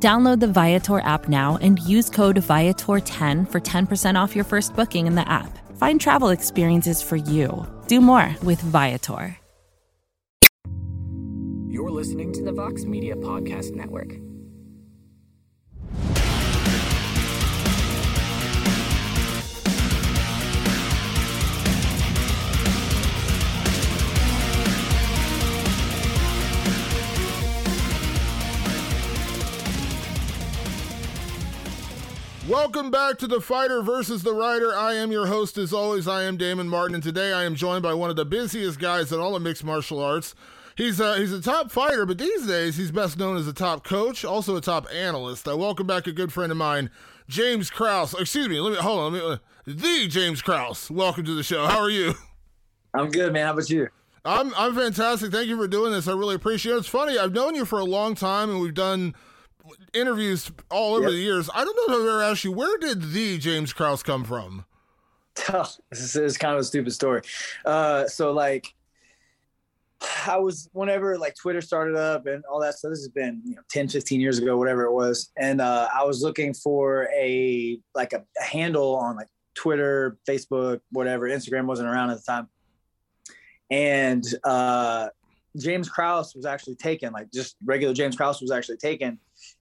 Download the Viator app now and use code Viator10 for 10% off your first booking in the app. Find travel experiences for you. Do more with Viator. You're listening to the Vox Media Podcast Network. Welcome back to the Fighter versus the Writer. I am your host, as always. I am Damon Martin, and today I am joined by one of the busiest guys in all of mixed martial arts. He's a, he's a top fighter, but these days he's best known as a top coach, also a top analyst. I welcome back a good friend of mine, James Krause. Excuse me, let me hold on. Let me, uh, the James Krause. Welcome to the show. How are you? I'm good, man. How about you? I'm I'm fantastic. Thank you for doing this. I really appreciate it. It's funny. I've known you for a long time, and we've done interviews all over Yep. the years. I don't know if I've ever asked you where did the James Krause come from. this is, is kind of a stupid story. Uh, so like, I was whenever like Twitter started up and all that stuff. This has been you know 10, 15 years ago, whatever it was, and uh, I was looking for a like a, a handle on like Twitter, Facebook, whatever. Instagram wasn't around at the time, and uh, James Krause was actually taken. Like just regular James Krause was actually taken,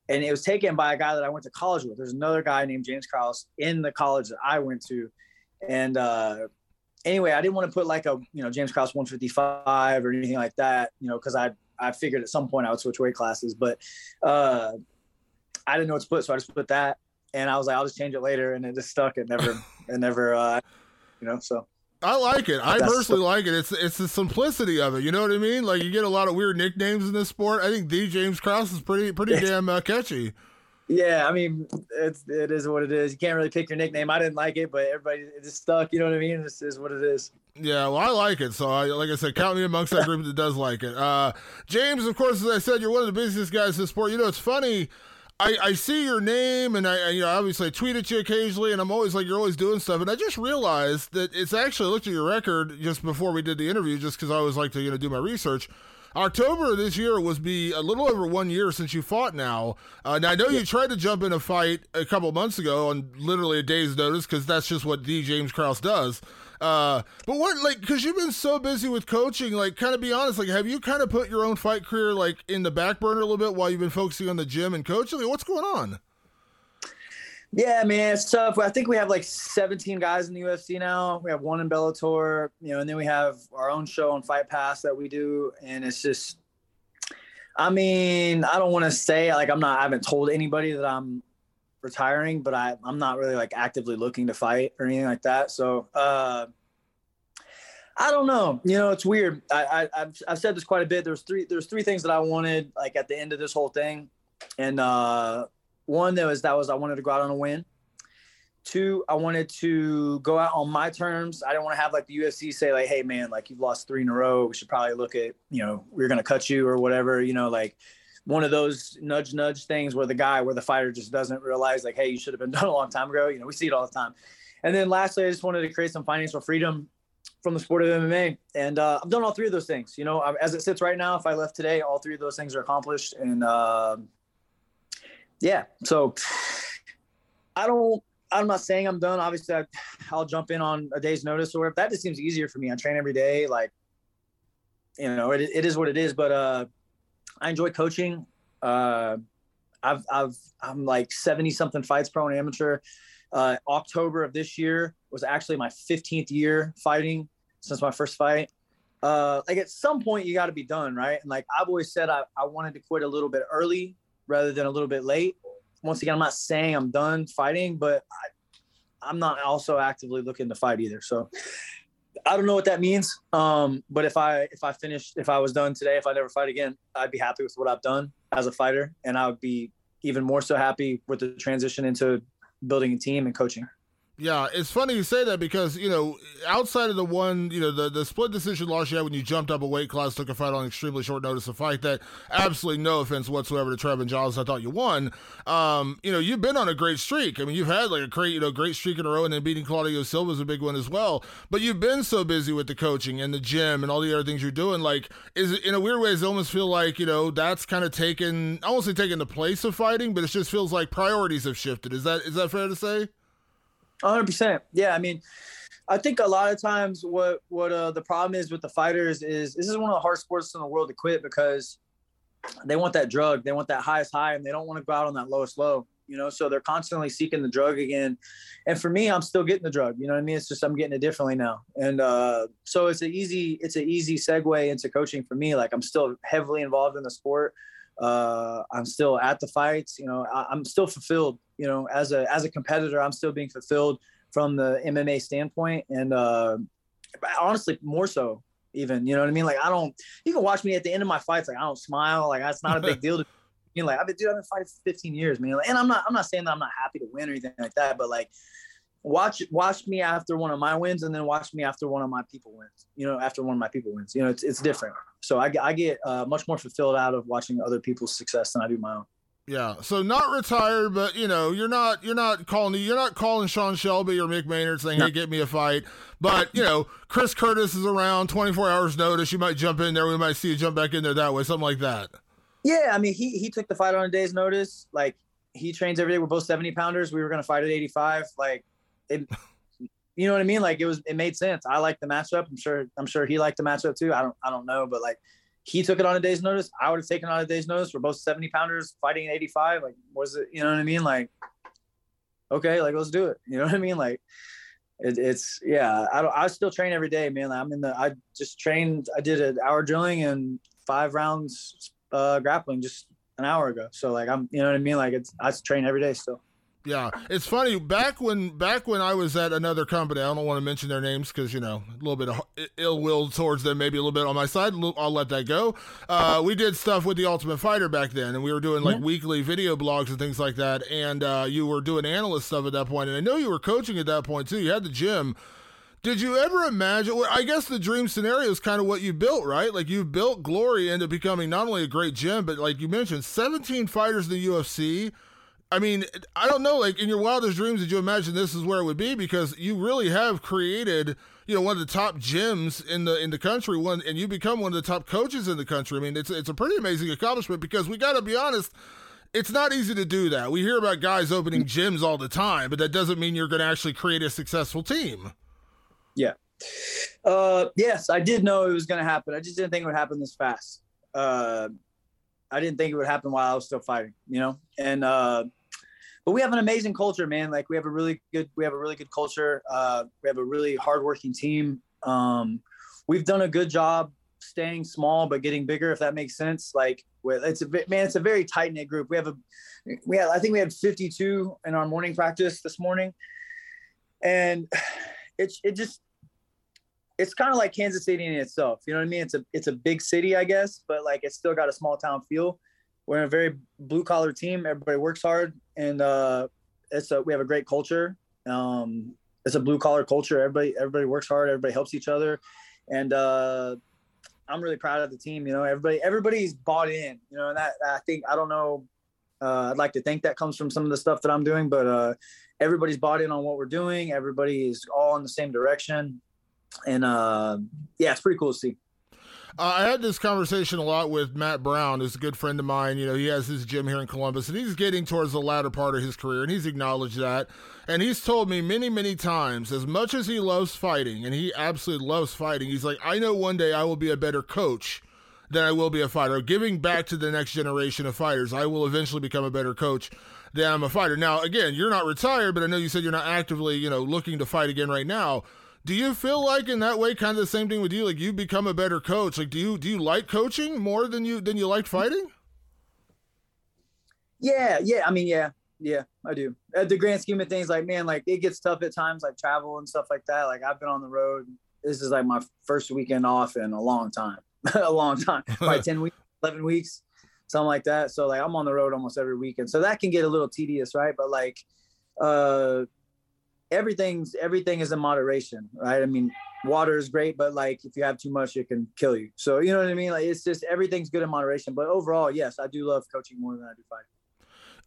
and it was taken by a guy that I went to college with. There's another guy named James Krause in the college that I went to, and uh, anyway, I didn't want to put like a you know James Krause 155 or anything like that, you know, because I I figured at some point I would switch weight classes, but uh, I didn't know what to put, so I just put that, and I was like, I'll just change it later, and it just stuck. It never, it never, uh, you know, so. I like it. I That's personally like it. It's it's the simplicity of it. You know what I mean? Like you get a lot of weird nicknames in this sport. I think the James Krause is pretty pretty damn uh, catchy. Yeah, I mean, it's it is what it is. You can't really pick your nickname. I didn't like it, but everybody it just stuck. You know what I mean? This is what it is. Yeah, well, I like it. So, I, like I said, count me amongst that group that does like it. Uh, James, of course, as I said, you're one of the busiest guys in the sport. You know, it's funny. I, I see your name, and I, I you know obviously I tweet at you occasionally, and I'm always like you're always doing stuff, and I just realized that it's actually I looked at your record just before we did the interview, just because I always like to you know do my research. October of this year was be a little over one year since you fought. Now, uh, now I know you tried to jump in a fight a couple months ago on literally a day's notice because that's just what D. James Krause does. Uh, but what like because you've been so busy with coaching, like kind of be honest, like have you kind of put your own fight career like in the back burner a little bit while you've been focusing on the gym and coaching? Like, what's going on? Yeah, man, it's tough. I think we have like 17 guys in the UFC now. We have one in Bellator, you know, and then we have our own show on Fight Pass that we do, and it's just, I mean, I don't want to say like I'm not. I haven't told anybody that I'm retiring, but I I'm not really like actively looking to fight or anything like that. So, uh, I don't know. You know, it's weird. I, I I've, I've said this quite a bit. There's three there's three things that I wanted like at the end of this whole thing, and uh, one that was that was I wanted to go out on a win. Two, I wanted to go out on my terms. I didn't want to have like the UFC say like, "Hey, man, like you've lost three in a row. We should probably look at you know we're gonna cut you or whatever." You know, like one of those nudge nudge things where the guy where the fighter just doesn't realize like, "Hey, you should have been done a long time ago." You know, we see it all the time. And then lastly, I just wanted to create some financial freedom from the sport of MMA, and uh, I've done all three of those things. You know, as it sits right now, if I left today, all three of those things are accomplished, and uh, yeah. So I don't. I'm not saying I'm done. Obviously, I, I'll jump in on a day's notice or whatever. That just seems easier for me. I train every day. Like, you know, it, it is what it is. But uh, I enjoy coaching. Uh, I've I've I'm like 70 something fights pro and amateur. Uh, October of this year was actually my 15th year fighting since my first fight. Uh, like at some point you got to be done, right? And like I've always said, I, I wanted to quit a little bit early rather than a little bit late. Once again, I'm not saying I'm done fighting, but I, I'm not also actively looking to fight either. So I don't know what that means. Um, but if I if I finished if I was done today, if I never fight again, I'd be happy with what I've done as a fighter, and I would be even more so happy with the transition into building a team and coaching. Yeah, it's funny you say that because you know outside of the one, you know, the the split decision loss you had when you jumped up a weight class, took a fight on extremely short notice, a fight that absolutely no offense whatsoever to Trevin Giles, I thought you won. Um, you know, you've been on a great streak. I mean, you've had like a great, you know, great streak in a row, and then beating Claudio Silva is a big one as well. But you've been so busy with the coaching and the gym and all the other things you're doing. Like, is in a weird way? It almost feel like you know that's kind of taken, say taking the place of fighting, but it just feels like priorities have shifted. Is that is that fair to say? Hundred percent. Yeah. I mean, I think a lot of times what, what, uh, the problem is with the fighters is this is one of the hard sports in the world to quit because they want that drug. They want that highest high and they don't want to go out on that lowest low, you know? So they're constantly seeking the drug again. And for me, I'm still getting the drug, you know what I mean? It's just, I'm getting it differently now. And, uh, so it's an easy, it's an easy segue into coaching for me. Like I'm still heavily involved in the sport. Uh, I'm still at the fights, you know, I, I'm still fulfilled you know, as a as a competitor, I'm still being fulfilled from the MMA standpoint, and uh, honestly, more so even. You know what I mean? Like I don't. You can watch me at the end of my fights, like I don't smile. Like that's not a big deal to me. Like I've been, dude, I've been fighting for 15 years, man. And I'm not, I'm not saying that I'm not happy to win or anything like that, but like, watch, watch me after one of my wins, and then watch me after one of my people wins. You know, after one of my people wins. You know, it's it's different. So I, I get uh, much more fulfilled out of watching other people's success than I do my own. Yeah, so not retired, but you know, you're not you're not calling you're not calling Sean Shelby or Mick Maynard saying, "Hey, get me a fight." But you know, Chris Curtis is around, 24 hours notice. You might jump in there. We might see you jump back in there that way, something like that. Yeah, I mean, he he took the fight on a day's notice. Like he trains every day. We're both 70 pounders. We were gonna fight at 85. Like it, you know what I mean? Like it was it made sense. I like the matchup. I'm sure I'm sure he liked the matchup too. I don't I don't know, but like he took it on a day's notice. I would have taken on a day's notice. We're both 70 pounders fighting at 85. Like, was it, you know what I mean? Like, okay, like, let's do it. You know what I mean? Like, it, it's, yeah, I I still train every day, man. I'm in the, I just trained, I did an hour drilling and five rounds uh, grappling just an hour ago. So, like, I'm, you know what I mean? Like, it's, I train every day still. Yeah, it's funny. Back when back when I was at another company, I don't want to mention their names because you know a little bit of ill will towards them, maybe a little bit on my side. I'll let that go. Uh, we did stuff with the Ultimate Fighter back then, and we were doing like yeah. weekly video blogs and things like that. And uh, you were doing analyst stuff at that point, and I know you were coaching at that point too. You had the gym. Did you ever imagine? Well, I guess the dream scenario is kind of what you built, right? Like you built Glory into becoming not only a great gym, but like you mentioned, 17 fighters in the UFC I mean, I don't know. Like in your wildest dreams, did you imagine this is where it would be? Because you really have created, you know, one of the top gyms in the in the country. One, and you become one of the top coaches in the country. I mean, it's it's a pretty amazing accomplishment. Because we got to be honest, it's not easy to do that. We hear about guys opening gyms all the time, but that doesn't mean you're going to actually create a successful team. Yeah. Uh, yes, I did know it was going to happen. I just didn't think it would happen this fast. Uh, I didn't think it would happen while I was still fighting, you know, and. Uh, but we have an amazing culture, man. Like we have a really good, we have a really good culture. Uh, we have a really hardworking team. Um, we've done a good job staying small but getting bigger, if that makes sense. Like it's a man, it's a very tight knit group. We have a, we had, I think we had 52 in our morning practice this morning, and it's it just it's kind of like Kansas City in itself. You know what I mean? It's a it's a big city, I guess, but like it's still got a small town feel we're a very blue collar team. Everybody works hard, and uh, it's a, we have a great culture. Um, it's a blue collar culture. Everybody everybody works hard. Everybody helps each other, and uh, I'm really proud of the team. You know, everybody everybody's bought in. You know, and that I think I don't know. Uh, I'd like to think that comes from some of the stuff that I'm doing, but uh, everybody's bought in on what we're doing. Everybody is all in the same direction, and uh, yeah, it's pretty cool to see. Uh, I had this conversation a lot with Matt Brown, who's a good friend of mine. You know, he has his gym here in Columbus, and he's getting towards the latter part of his career, and he's acknowledged that. And he's told me many, many times, as much as he loves fighting, and he absolutely loves fighting, he's like, I know one day I will be a better coach than I will be a fighter. Giving back to the next generation of fighters, I will eventually become a better coach than I'm a fighter. Now, again, you're not retired, but I know you said you're not actively, you know, looking to fight again right now do you feel like in that way kind of the same thing with you? Like you become a better coach. Like do you do you like coaching more than you than you like fighting? Yeah yeah i mean yeah yeah i do. At the grand scheme of things like man like it gets tough at times like travel and stuff like that. Like i've been on the road this is like my first weekend off in a long time a long time like 10 weeks 11 weeks something like that. So like i'm on the road almost every weekend. So that can get a little tedious right? But like uh everything's everything is in moderation, right? I mean, water is great, but like if you have too much, it can kill you. So you know what I mean? Like it's just everything's good in moderation. But overall, yes, I do love coaching more than I do fighting.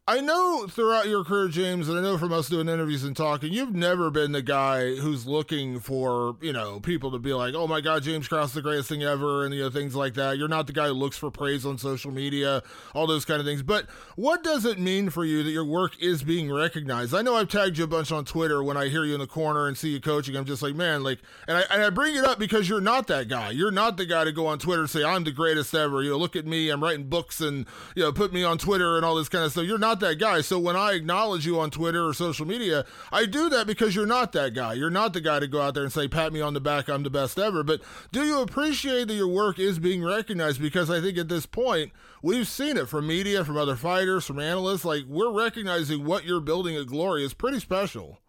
I know throughout your career, James, and I know from us doing interviews and talking, you've never been the guy who's looking for, you know, people to be like, oh my God, James Krause the greatest thing ever, and, you know, things like that. You're not the guy who looks for praise on social media, all those kind of things. But what does it mean for you that your work is being recognized? I know I've tagged you a bunch on Twitter when I hear you in the corner and see you coaching. I'm just like, man, like, and I, and I bring it up because you're not that guy. You're not the guy to go on Twitter and say, I'm the greatest ever. You know, look at me, I'm writing books and, you know, put me on Twitter and all this kind of stuff. You're not that guy. So when I acknowledge you on Twitter or social media, I do that because you're not that guy. You're not the guy to go out there and say, pat me on the back, I'm the best ever. But do you appreciate that your work is being recognized? Because I think at this point, we've seen it from media, from other fighters, from analysts. Like, we're recognizing what you're building at Glory is pretty special.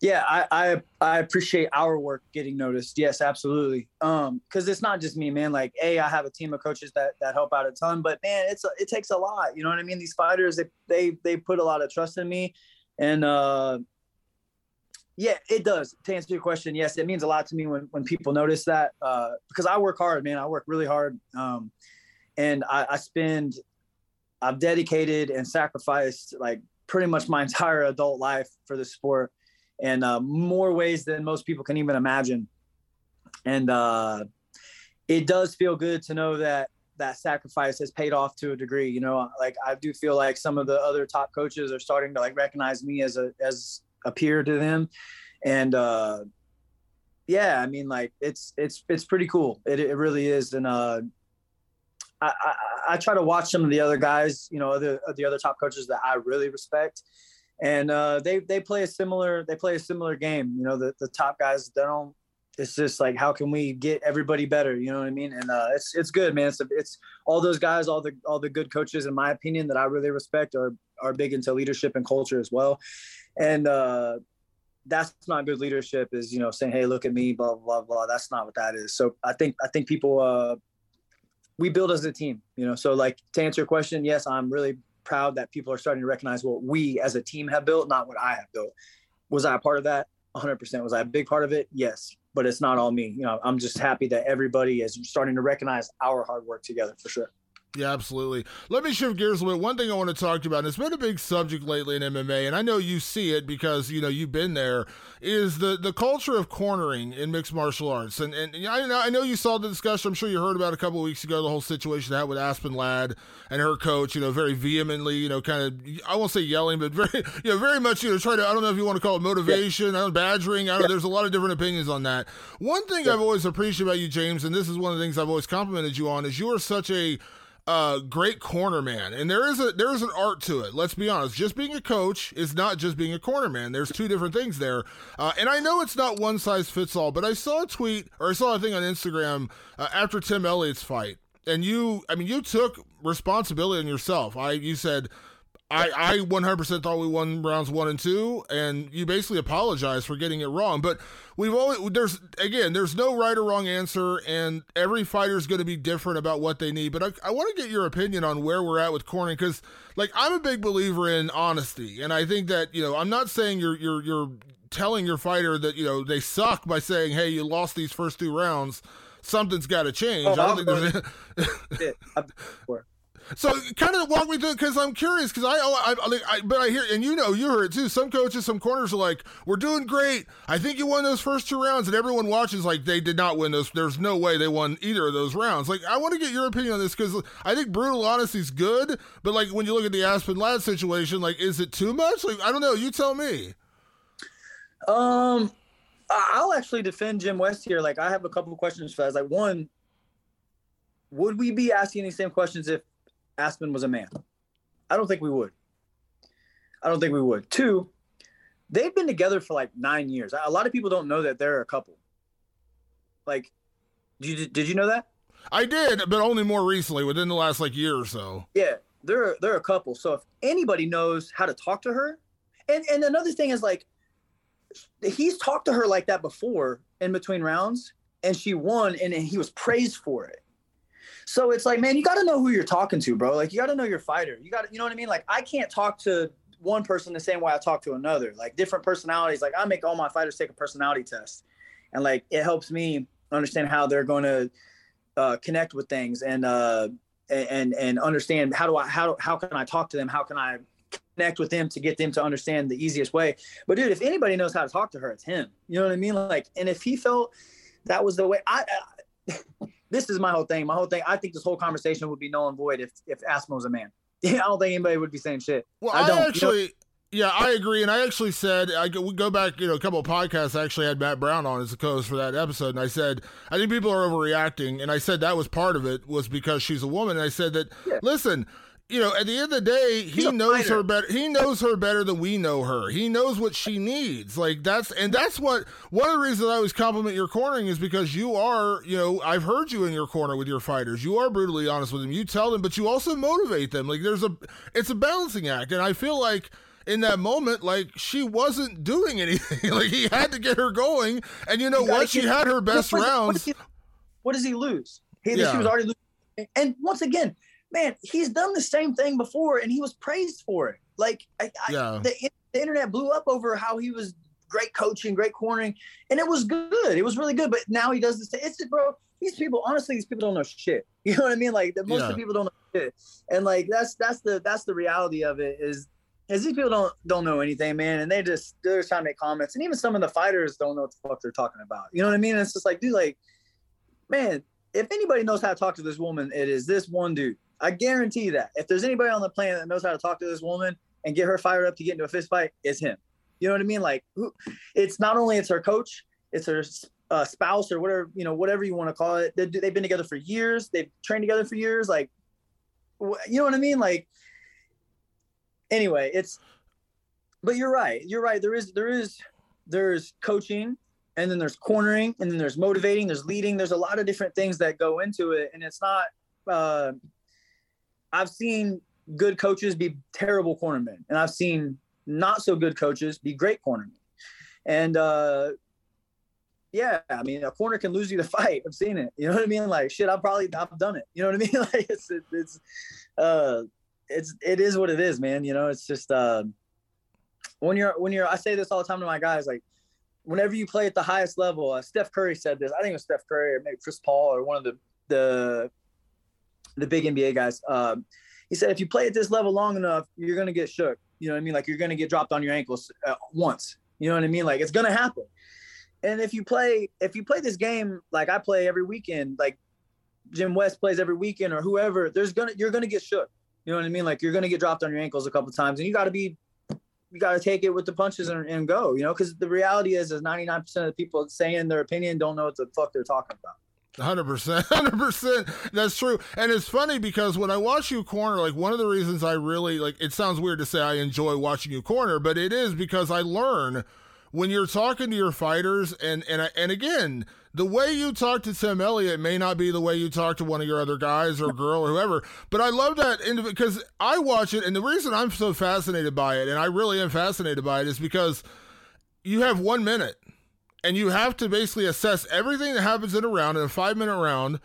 Yeah, I, I, I appreciate our work getting noticed. Yes, absolutely. Um, because it's not just me, man. Like, a, I have a team of coaches that that help out a ton, but man, it's it takes a lot. You know what I mean? These fighters, they they they put a lot of trust in me, and uh, yeah, it does. To answer your question, yes, it means a lot to me when when people notice that. Uh, because I work hard, man. I work really hard. Um, and I, I spend, I've dedicated and sacrificed like pretty much my entire adult life for the sport in uh, more ways than most people can even imagine. And uh, it does feel good to know that that sacrifice has paid off to a degree. You know, like I do feel like some of the other top coaches are starting to like recognize me as a as a peer to them, and uh, yeah, I mean, like it's it's it's pretty cool. It it really is, and uh, I, I, I try to watch some of the other guys, you know, the the other top coaches that I really respect, and uh, they they play a similar they play a similar game. You know, the the top guys they don't. It's just like how can we get everybody better? You know what I mean? And uh, it's it's good, man. It's it's all those guys, all the all the good coaches, in my opinion, that I really respect are are big into leadership and culture as well. And uh, that's not good leadership. Is you know saying, hey, look at me, blah blah blah. That's not what that is. So I think I think people uh, we build as a team. You know, so like to answer your question, yes, I'm really proud that people are starting to recognize what we as a team have built, not what I have built. Was I a part of that? 100%. Was I a big part of it? Yes, but it's not all me. You know, I'm just happy that everybody is starting to recognize our hard work together for sure. Yeah, absolutely. Let me shift gears a little bit. One thing I want to talk to you about, and it's been a big subject lately in MMA, and I know you see it because you know you've been there. Is the the culture of cornering in mixed martial arts, and and I know, I know you saw the discussion. I'm sure you heard about a couple weeks ago the whole situation that with Aspen Ladd and her coach. You know, very vehemently, you know, kind of I won't say yelling, but very you know very much you know try to I don't know if you want to call it motivation, yeah. I don't badgering. I don't. Yeah. There's a lot of different opinions on that. One thing yeah. I've always appreciated about you, James, and this is one of the things I've always complimented you on, is you are such a uh, great corner man, and there is a there is an art to it. Let's be honest. Just being a coach is not just being a corner man. There's two different things there, uh, and I know it's not one size fits all. But I saw a tweet or I saw a thing on Instagram uh, after Tim Elliott's fight, and you, I mean, you took responsibility on yourself. I you said I, I 100% thought we won rounds one and two, and you basically apologized for getting it wrong. But we've always there's again there's no right or wrong answer, and every fighter is going to be different about what they need. But I, I want to get your opinion on where we're at with cornering, because like I'm a big believer in honesty, and I think that you know I'm not saying you're you're you're telling your fighter that you know they suck by saying hey you lost these first two rounds. Something's got to change. Oh, I don't think there's. So kind of walk me through because I'm curious because I, I, I, I, but I hear and you know you heard too. Some coaches, some corners are like, "We're doing great. I think you won those first two rounds," and everyone watches like they did not win those. There's no way they won either of those rounds. Like I want to get your opinion on this because I think brutal honesty is good, but like when you look at the Aspen Ladd situation, like is it too much? Like I don't know. You tell me. Um, I'll actually defend Jim West here. Like I have a couple of questions for us. Like one, would we be asking these same questions if Aspen was a man? I don't think we would. I don't think we would. Two, they've been together for like nine years. A lot of people don't know that they're a couple. Like, did you, did you know that? I did, but only more recently, within the last like year or so. Yeah, they're they're a couple. So if anybody knows how to talk to her, and and another thing is like, he's talked to her like that before in between rounds, and she won, and, and he was praised for it. So it's like, man, you got to know who you're talking to, bro. Like, you got to know your fighter. You got to, you know what I mean? Like, I can't talk to one person the same way I talk to another. Like different personalities. Like I make all my fighters take a personality test, and like it helps me understand how they're going to uh, connect with things and uh, and and understand how do I how how can I talk to them? How can I connect with them to get them to understand the easiest way? But dude, if anybody knows how to talk to her, it's him. You know what I mean? Like, and if he felt that was the way I. This is my whole thing. My whole thing. I think this whole conversation would be null and void if if Aspen was a man. Yeah, I don't think anybody would be saying shit. Well, I, I, don't. actually. You know? Yeah, I agree, and I actually said I go, we go back, you know, a couple of podcasts. I actually had Matt Brown on as the co-host for that episode, and I said I think people are overreacting, and I said that was part of it was because she's a woman. And I said that Yeah. listen, you know, at the end of the day, he a knows her better. He knows her better than we know her. He knows what she needs. Like that's and that's what one of the reasons I always compliment your cornering is because you are, you know, I've heard you in your corner with your fighters. You are brutally honest with them. You tell them, but you also motivate them. Like there's a, it's a balancing act, and I feel like in that moment, like she wasn't doing anything. like he had to get her going, and you know what? She had her best what, what rounds. does he, what does he lose? He, Yeah. She was already losing. And once again, man, he's done the same thing before, and he was praised for it. Like, I, I, Yeah. the, the internet blew up over how he was great coaching, great cornering, and it was good. It was really good. But now he does this. It's bro. These people, honestly, these people don't know shit. You know what I mean? Like the, most of the people don't know shit, and like that's that's the that's the reality of it. Is is these people don't don't know anything, man, and they just they're just trying to make comments, and even some of the fighters don't know what the fuck they're talking about. You know what I mean? it's just like, dude, like, man, if anybody knows how to talk to this woman, it is this one dude. I guarantee that. If there's anybody on the planet that knows how to talk to this woman and get her fired up to get into a fist fight, it's him. You know what I mean? Like, it's not only it's her coach, it's her uh, spouse or whatever you know, whatever you want to call it. They, they've been together for years. They've trained together for years. Like, you know what I mean? Like, anyway, it's. But you're right. You're right. There is there is there's coaching, and then there's cornering, and then there's motivating, there's leading. There's a lot of different things that go into it, and it's not. Uh, I've seen good coaches be terrible cornermen, and I've seen not so good coaches be great cornermen. And uh, yeah, I mean, a corner can lose you the fight. I've seen it. You know what I mean? Like shit, I've probably I've done it. You know what I mean? Like it's it's uh, it's it is what it is, man. You know, it's just uh, when you're when you're. I say this all the time to my guys, like whenever you play at the highest level. Uh, Steph Curry said this. I think it was Steph Curry or maybe Chris Paul or one of the the the big NBA guys. Um, he said, if you play at this level long enough, you're gonna get shook. You know what I mean? Like you're gonna get dropped on your ankles uh, once. You know what I mean? Like it's gonna happen. And if you play, if you play this game like I play every weekend, like Jim West plays every weekend or whoever, there's gonna you're gonna get shook. You know what I mean? Like you're gonna get dropped on your ankles a couple times, and you got to be, you got to take it with the punches and, and go. You know, because the reality is, is 99% of the people saying their opinion don't know what the fuck they're talking about. Hundred percent, hundred percent. That's true, and it's funny because when I watch you corner, like one of the reasons I really like. It sounds weird to say I enjoy watching you corner, but it is because I learn when you're talking to your fighters, and and and again, the way you talk to Tim Elliott may not be the way you talk to one of your other guys or girl or whoever. But I love that because I watch it, and the reason I'm so fascinated by it, and I really am fascinated by it, is because you have one minute and you have to basically assess everything that happens in a round in a five minute round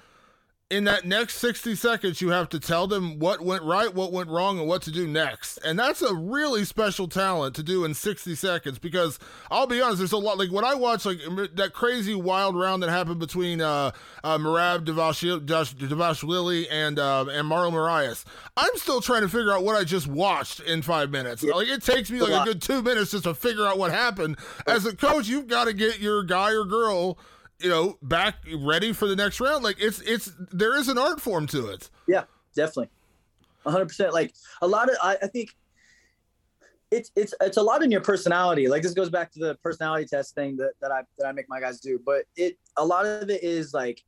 in that next 60 seconds you have to tell them what went right what went wrong and what to do next. And that's a really special talent to do in 60 seconds because i'll be honest there's a lot like when i watch like that crazy wild round that happened between uh, uh Merab Dvalishvili and uh, and marlon Moraes i'm still trying to figure out what i just watched in five minutes. Like it takes me like a good two minutes just to figure out what happened. As a coach you've got to get your guy or girl you know, back ready for the next round. Like it's it's there is an art form to it. Yeah, definitely, hundred percent. Like a lot of, I, I think it's it's it's a lot in your personality. Like this goes back to the personality test thing that, that I that I make my guys do. But it a lot of it is like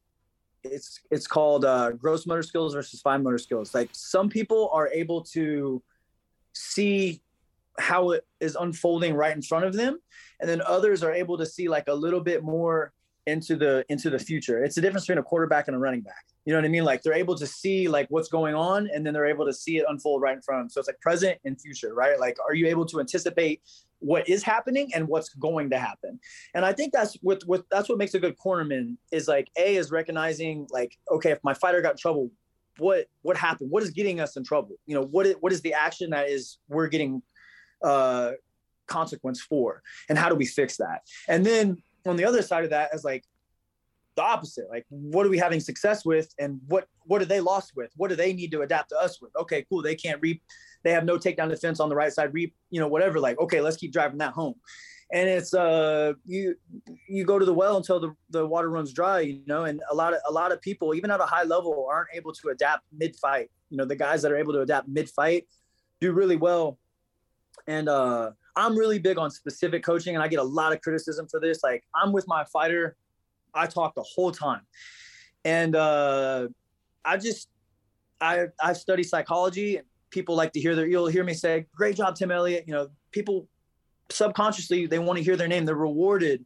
it's it's called uh, gross motor skills versus fine motor skills. Like some people are able to see how it is unfolding right in front of them, and then others are able to see like a little bit more into the into the future. It's the difference between a quarterback and a running back. You know what I mean? Like they're able to see like what's going on and then they're able to see it unfold right in front of them. So it's like present and future, right? Like are you able to anticipate what is happening and what's going to happen? And I think that's what what that's what makes a good cornerman is like A is recognizing like okay, if my fighter got in trouble, what what happened? What is getting us in trouble? You know, what is, what is the action that is we're getting uh, consequence for, and how do we fix that? And then on the other side of that is like the opposite. Like, what are we having success with, and what what are they lost with? What do they need to adapt to us with? Okay, cool. They can't reap. They have no takedown defense on the right side. Reap, you know, whatever. Like, okay, let's keep driving that home. And it's uh you you go to the well until the, the water runs dry, you know, and a lot of a lot of people, even at a high level, aren't able to adapt mid fight. You know, the guys that are able to adapt mid fight do really well. And uh I'm really big on specific coaching and I get a lot of criticism for this. Like I'm with my fighter, I talk the whole time. And uh I just I I study psychology. And people like to hear their you'll hear me say, Great job, Tim Elliott. You know, people subconsciously they want to hear their name. They're rewarded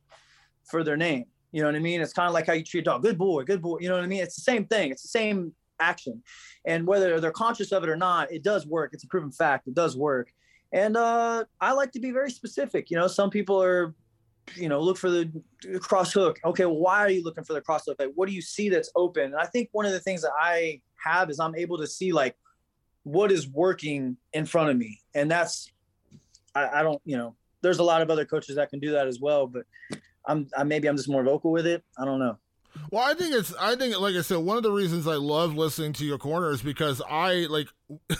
for their name. You know what I mean? It's kind of like how you treat a dog. Good boy, good boy. You know what I mean? It's the same thing. It's the same action. And whether they're conscious of it or not, it does work. It's a proven fact. It does work. And uh, I like to be very specific. You know, some people are, you know, look for the cross hook. Okay, well, why are you looking for the cross hook? Like, what do you see that's open? And I think one of the things that I have is I'm able to see like what is working in front of me, and that's I, I don't, you know, there's a lot of other coaches that can do that as well, but I'm I, maybe I'm just more vocal with it. I don't know. Well, I think it's I think like I said, one of the reasons I love listening to your corner is because I like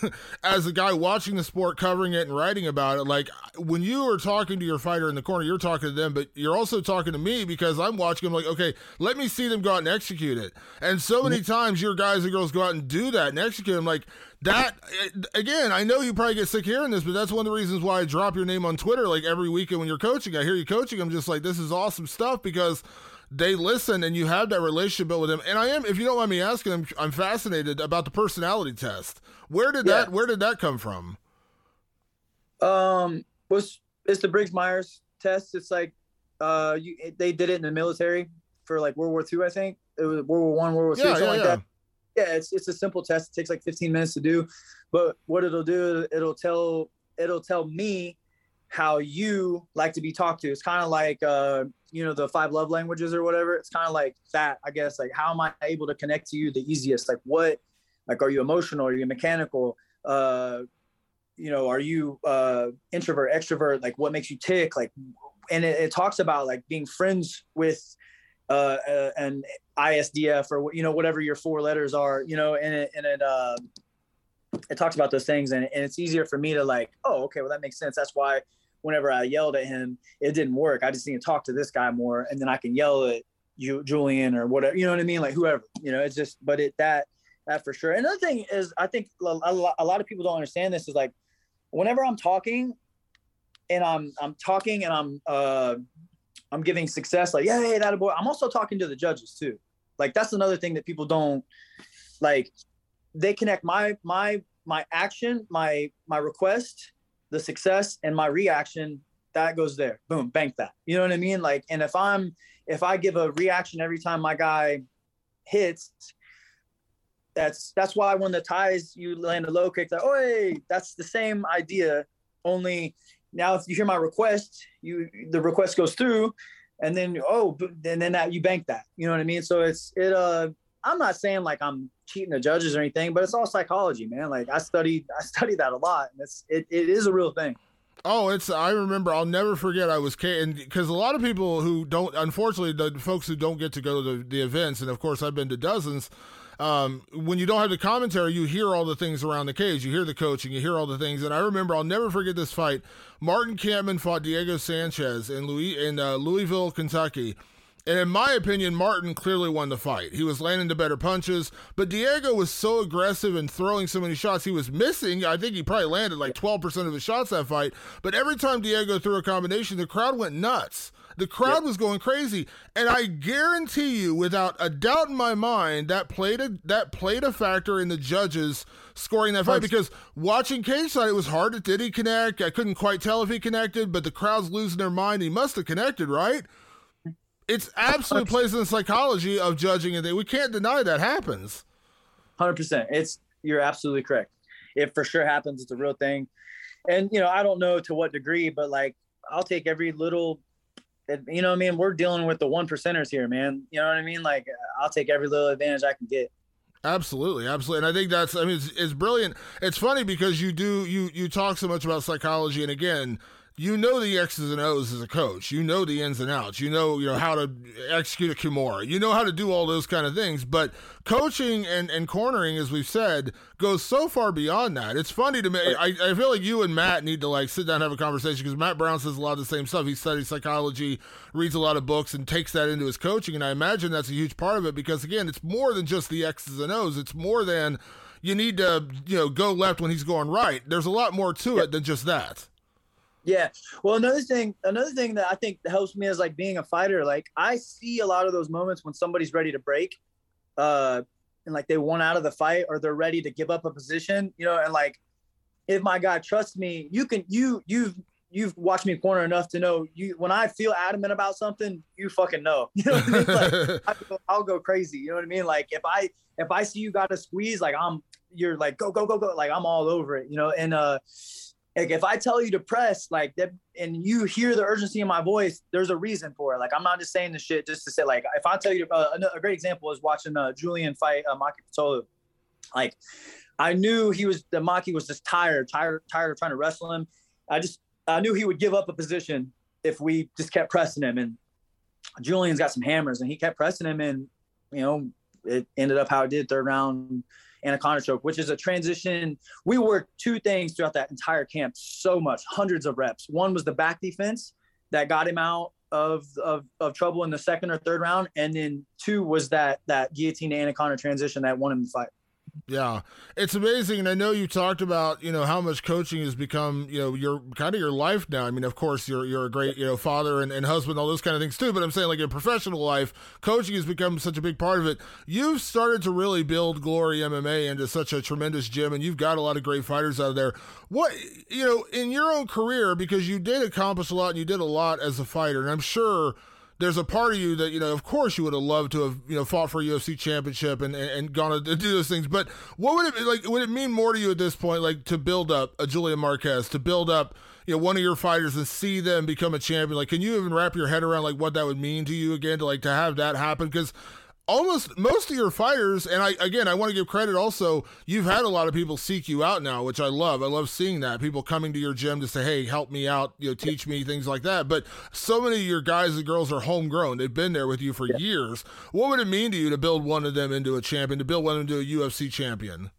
as a guy watching the sport, covering it and writing about it, like when you are talking to your fighter in the corner, you're talking to them, but you're also talking to me because I'm watching them like, okay, let me see them go out and execute it. And so many mm-hmm. times your guys and girls go out and do that and execute them like that again, I know you probably get sick hearing this, but that's one of the reasons why I drop your name on Twitter like every weekend when you're coaching. I hear you coaching. I'm just like, this is awesome stuff because they listen and you have that relationship with them. And I am, if you don't mind me asking, I'm, I'm fascinated about the personality test. Where did yeah. that Where did that come from? Um, was it's the Briggs Myers test. It's like, uh, you they did it in the military for like World War II, I think. It was World War One, World War Two, yeah, something yeah, like that. Yeah, it's it's a simple test. It takes like 15 minutes to do, but what it'll do, it'll tell it'll tell me how you like to be talked to. It's kind of like, uh, you know, the five love languages or whatever. It's kind of like that, I guess. Like, how am I able to connect to you the easiest? Like, what, like, are you emotional? Are you mechanical? Uh, you know, are you uh, introvert, extrovert? Like, what makes you tick? Like, and it, it talks about like being friends with uh, uh, an ISDF or you know whatever your four letters are. You know, and it and it uh, it talks about those things, and, and it's easier for me to like, oh, okay, well that makes sense. That's why whenever I yelled at him, it didn't work. I just need to talk to this guy more, and then I can yell at you, Julian, or whatever. You know what I mean? Like whoever. You know, it's just. But it that that for sure. Another thing is, I think a, lot of people don't understand this. Is like, whenever I'm talking, and I'm I'm talking and I'm uh I'm giving success, like yeah, hey, that boy. I'm also talking to the judges too. Like that's another thing that people don't like. They connect my my my action, my my request the success and my reaction that goes there. Boom bank that. You know what i mean? Like and if i'm if i give a reaction every time my guy hits that's that's why when the ties you land a low kick that oh that's the same idea. Only now if you hear my request you the request goes through and then oh and then that you bank that. You know what i mean? So it's it uh i'm not saying like i'm cheating the judges or anything, but it's all psychology, man. Like I studied, I studied that a lot, and it's it, it is a real thing. Oh, it's I remember. I'll never forget. I was and because a lot of people who don't, unfortunately, the folks who don't get to go to the, the events, and of course, I've been to dozens. Um, when you don't have the commentary, you hear all the things around the cage. You hear the coaching, you hear all the things. And I remember, I'll never forget this fight. Martin Kampmann fought Diego Sanchez in Louis in uh, Louisville, Kentucky. And in my opinion, Martin clearly won the fight. He was landing the better punches, but Diego was so aggressive and throwing so many shots, he was missing. I think he probably landed like 12% of his shots that fight. But every time Diego threw a combination, the crowd went nuts. The crowd yep. was going crazy, and I guarantee you, without a doubt in my mind, that played a that played a factor in the judges scoring that fight. Because watching Cage side, it was hard. To did he connect? I couldn't quite tell if he connected, but the crowd's losing their mind. He must have connected, right? It's absolutely plays in the psychology of judging, and we can't deny that happens. Hundred percent. It's you're absolutely correct. It for sure happens. It's a real thing, and you know I don't know to what degree, but like I'll take every little. Eh, you know what I mean? We're dealing with the one percenters here, man. You know what I mean? Like I'll take every little advantage I can get. Absolutely, absolutely, and I think that's. I mean, it's, it's brilliant. It's funny because you do you you talk so much about psychology, and again, you know the X's and O's as a coach. You know the ins and outs. You know, you know how to execute a Kimura. You know how to do all those kind of things. But coaching and, and cornering, as we've said, goes so far beyond that. It's funny to me. I, I feel like you and Matt need to like sit down and have a conversation because Matt Brown says a lot of the same stuff. He studies psychology, reads a lot of books, and takes that into his coaching. And I imagine that's a huge part of it because again, it's more than just the X's and O's. It's more than you need to you know go left when he's going right. There's a lot more to it than just that. Yeah. Well, another thing, another thing that I think helps me is like being a fighter. Like I see a lot of those moments when somebody's ready to break, uh, and like they want out of the fight or they're ready to give up a position, you know, and like if my guy trusts me, you can you you've you've watched me corner enough to know you when I feel adamant about something, you fucking know. You know what I mean? Like I'll go, I'll go crazy. You know what I mean? Like if I if I see you got to squeeze, like I'm you're like go go go go, like I'm all over it. You know, and uh like if I tell you to press like that and you hear the urgency in my voice, there's a reason for it. Like I'm not just saying the shit just to say like if I tell you uh, a great example is watching uh, Julian fight uh, Maki Pitolo. Like I knew he was the Maki was just tired, tired, tired of trying to wrestle him. I just I knew he would give up a position if we just kept pressing him. And Julian's got some hammers, and he kept pressing him, and you know it ended up how it did. Third round anaconda choke, which is a transition. We worked two things throughout that entire camp so much, hundreds of reps. One was the back defense that got him out of, of, of trouble in the second or third round. And then two was that, that guillotine to anaconda transition that won him the fight. Yeah, it's amazing, and I know you talked about you know how much coaching has become you know your kind of your life now. I mean, of course, you're you're a great you know father and, and husband, all those kind of things too. But I'm saying like in professional life, coaching has become such a big part of it. You've started to really build Glory MMA into such a tremendous gym, and you've got a lot of great fighters out of there. What you know in your own career because you did accomplish a lot and you did a lot as a fighter, and I'm sure there's a part of you that you know of course you would have loved to have you know fought for a UFC championship and, and, and gone to do those things. But what would it like would it mean more to you at this point like to build up a Julian Marquez to build up you know one of your fighters and see them become a champion? Like can you even wrap your head around like what that would mean to you again to like to have that happen? Because almost most of your fighters and i again i want to give credit also you've had a lot of people seek you out now which i love i love seeing that people coming to your gym to say hey help me out you know teach me things like that but so many of your guys and girls are homegrown they've been there with you for yeah. years what would it mean to you to build one of them into a champion to build one into a ufc champion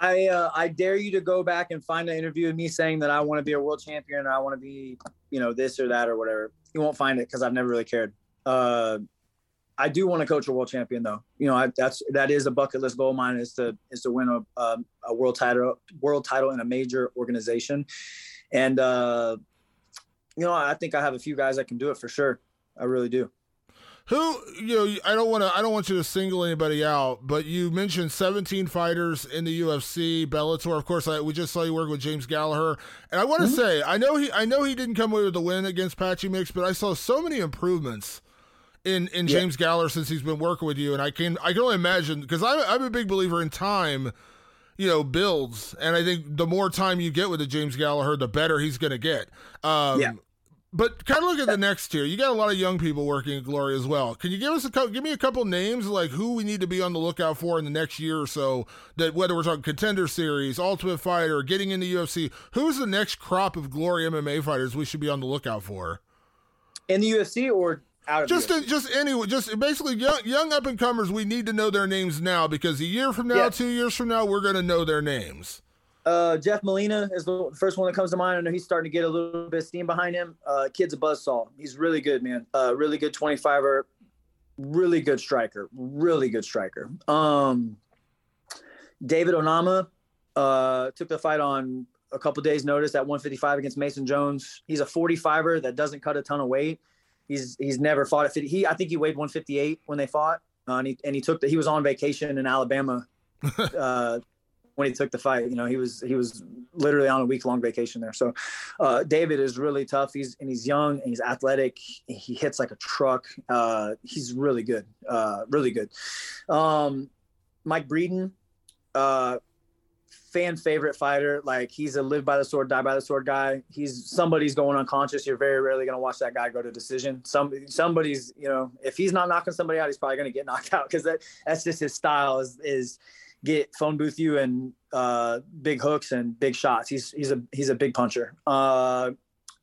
I uh, I dare you to go back and find an interview of me saying that I want to be a world champion or I want to be, you know, this or that or whatever. You won't find it because I've never really cared. Uh, I do want to coach a world champion though. You know, I, that's that is a bucket list goal of mine is to is to win a um, a world title world title in a major organization, and uh, you know I think I have a few guys that can do it for sure. I really do. Who you know? I don't want to. I don't want you to single anybody out, but you mentioned 17 fighters in the UFC, Bellator. Of course, I, we just saw you work with James Gallagher, and I want to mm-hmm. say I know he. I know he didn't come away with the win against Patchy Mix, but I saw so many improvements in in yeah. James Gallagher since he's been working with you, and I can I can only imagine because I'm I'm a big believer in time, you know, builds, and I think the more time you get with the James Gallagher, the better he's going to get. Um, yeah. But kind of look at the next tier. You got a lot of young people working at Glory as well. Can you give us a couple, give me a couple names like who we need to be on the lookout for in the next year or so? That whether we're talking contender series, Ultimate Fighter, getting into the UFC, who's the next crop of Glory MMA fighters we should be on the lookout for? In the UFC or out of just just anyway, just basically young young up and comers. We need to know their names now because a year from now, yeah. two years from now, we're going to know their names. Uh, Jeff Molina is the first one that comes to mind. I know he's starting to get a little bit of steam behind him. Uh, kid's a buzzsaw. He's really good, man. Uh, really good 25er, really good striker, really good striker. Um, David Onama uh, took the fight on a couple days' notice at 155 against Mason Jones. He's a 45er that doesn't cut a ton of weight. He's he's never fought at 50. He I think he weighed 158 when they fought, uh, and he and he took the he was on vacation in Alabama uh, when he took the fight. You know, he was he was literally on a week long vacation there. So uh, David is really tough. He's and he's young and he's athletic. He hits like a truck. Uh, he's really good, uh, really good. Um, Mike Breeden, uh, fan favorite fighter. Like he's a live by the sword, die by the sword guy. He's somebody's going unconscious. You're very rarely going to watch that guy go to decision. Some somebody's, you know, if he's not knocking somebody out, he's probably going to get knocked out because that that's just his style is is get phone booth you and uh, big hooks and big shots. He's he's a he's a big puncher. Uh,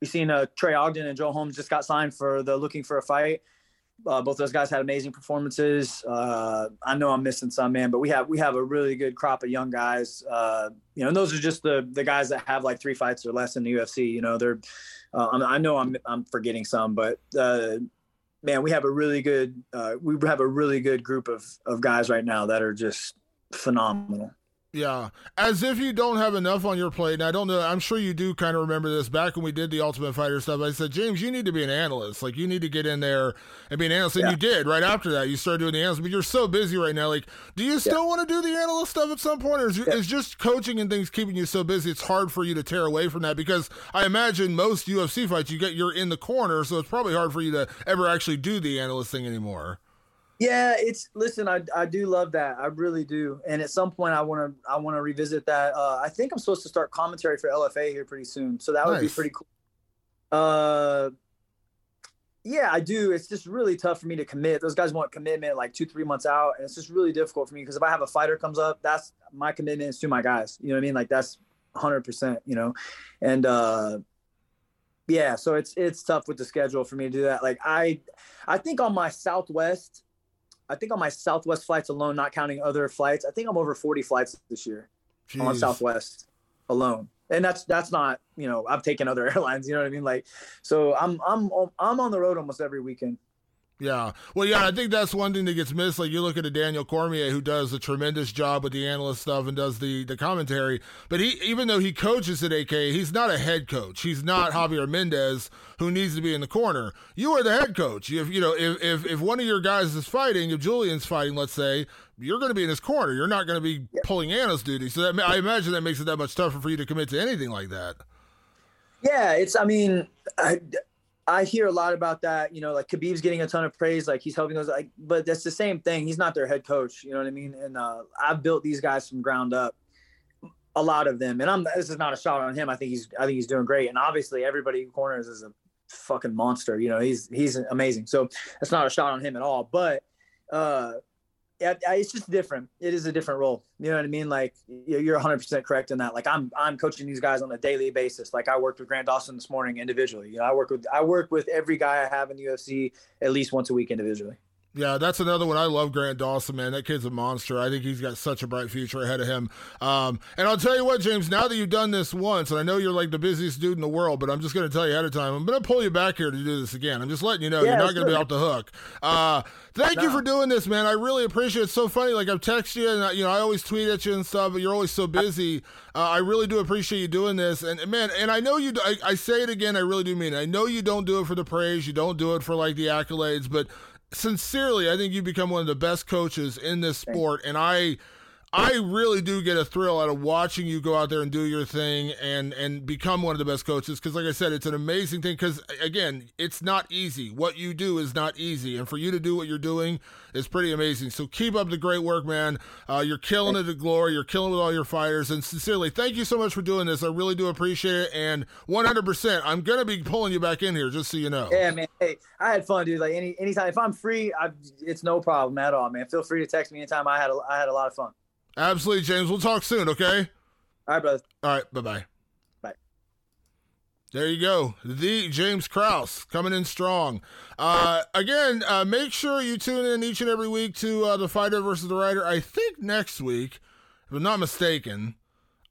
we've seen uh, Trey Ogden and Joe Holmes just got signed for the looking for a fight. Uh, both those guys had amazing performances. Uh, I know I'm missing some, man, but we have we have a really good crop of young guys. Uh, you know, and those are just the the guys that have like three fights or less in the UFC. You know, they're. Uh, I know I'm I'm forgetting some, but uh, man, we have a really good uh, we have a really good group of of guys right now that are just phenomenal. Yeah, as if you don't have enough on your plate. And I don't know. I'm sure you do kind of remember this. Back when we did the Ultimate Fighter stuff, I said, James, you need to be an analyst. Like you need to get in there and be an analyst. And yeah. you did right after that. You started doing the analyst, but you're so busy right now. Like, do you still yeah. want to do the analyst stuff at some point, or is, yeah. is just coaching and things keeping you so busy? It's hard for you to tear away from that because I imagine most UFC fights you get you're in the corner, so it's probably hard for you to ever actually do the analyst thing anymore. Yeah, it's listen. I, I do love that. I really do. And at some point, I want to I want to revisit that. Uh, I think I'm supposed to start commentary for LFA here pretty soon, so that nice. would be pretty cool. Uh, yeah, I do. It's just really tough for me to commit. Those guys want commitment like two, three months out, and it's just really difficult for me because if I have a fighter comes up, that's my commitment is to my guys. You know what I mean? Like that's 100. percent You know, and uh, yeah, so it's it's tough with the schedule for me to do that. Like I, I think on my Southwest I think on my Southwest flights alone, not counting other flights, I think I'm over 40 flights this year Jeez. on Southwest alone. And that's that's not you know I've taken other airlines you know what I mean like so I'm I'm I'm on the road almost every weekend. Yeah. Well, yeah, I think that's one thing that gets missed. Like you look at a Daniel Cormier who does a tremendous job with the analyst stuff and does the the commentary, but he even though he coaches at AK, he's not a head coach. He's not Javier Mendez who needs to be in the corner. You are the head coach. If you know if if, if one of your guys is fighting, if Julian's fighting, let's say, you're going to be in his corner. You're not going to be pulling analyst duty. So that I imagine that makes it that much tougher for you to commit to anything like that. Yeah, it's. I mean, I, I hear a lot about that. You know, like Khabib's getting a ton of praise, like he's helping those. Like, but that's the same thing. He's not their head coach. You know what I mean? And uh, I've built these guys from ground up, a lot of them. And I'm. This is not a shot on him. I think he's. I think he's doing great. And obviously, everybody corners is a fucking monster. You know, he's he's amazing. So that's not a shot on him at all. But uh, yeah, it's just different. It is a different role. You know what I mean? Like you're 100% correct in that. Like I'm, I'm coaching these guys on a daily basis. Like I worked with Grant Dawson this morning individually. You know, I work with, I work with every guy I have in the UFC at least once a week individually. Yeah, that's another one. I love Grant Dawson, man. That kid's a monster. I think he's got such a bright future ahead of him. Um, and I'll tell you what, James, now that you've done this once, and I know you're like the busiest dude in the world, but I'm just going to tell you ahead of time, I'm going to pull you back here to do this again. I'm just letting you know yeah, you're not going to be off the hook. Uh, thank no. you for doing this, man. I really appreciate it. It's so funny. Like I've texted you, and you know I always tweet at you and stuff, but you're always so busy. Uh, I really do appreciate you doing this, and man, and I know you. I, I say it again. I really do mean it. I know you don't do it for the praise. You don't do it for like the accolades, but sincerely, I think you become one of the best coaches in this sport, and I I really do get a thrill out of watching you go out there and do your thing and and become one of the best coaches. Because like I said it's an amazing thing. Because again it's not easy. What you do is not easy. And for you to do what you're doing is pretty amazing. So keep up the great work man. Uh, you're killing it at glory. You're killing with all your fighters. And sincerely thank you so much for doing this. I really do appreciate it. And 100% I'm gonna be pulling you back in here just so you know. Yeah man. Hey I had fun dude. Like any anytime if I'm free I it's no problem at all man. Feel free to text me anytime. I had a, I had a lot of fun Absolutely, James. We'll talk soon, okay? All right, brother. All right, bye bye. Bye. There you go. The James Krause coming in strong. Uh, again, uh, make sure you tune in each and every week to uh, the fighter versus the writer. I think next week, if I'm not mistaken,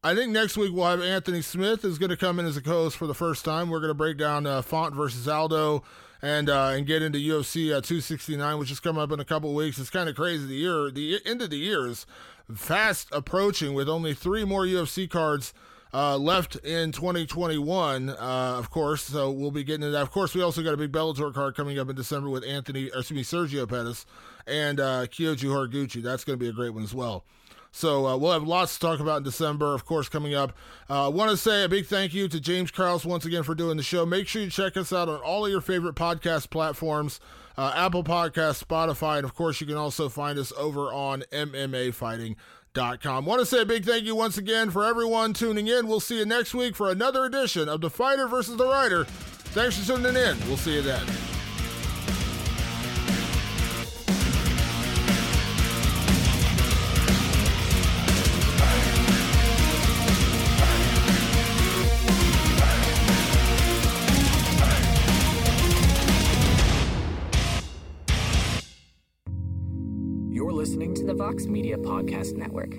I think next week we'll have Anthony Smith is going to come in as a co-host for the first time. We're going to break down uh, Font versus Aldo and uh, and get into UFC uh, 269, which is coming up in a couple weeks. It's kind of crazy. The year, the end of the year is fast approaching with only three more UFC cards uh, left in 2021, uh, of course. So we'll be getting into that. Of course, we also got a big Bellator card coming up in December with Anthony, or excuse me, Sergio Pettis and uh, Kyoji Horiguchi. That's going to be a great one as well. So uh, we'll have lots to talk about in December, of course, coming up. I uh, want to say a big thank you to James Krause once again for doing the show. Make sure you check us out on all of your favorite podcast platforms uh, Apple Podcast, Spotify, and of course, you can also find us over on MMA Fighting Com. Want to say a big thank you once again for everyone tuning in. We'll see you next week for another edition of The Fighter versus the Writer. Thanks for tuning in. We'll see you then. Listening to the Vox Media Podcast Network.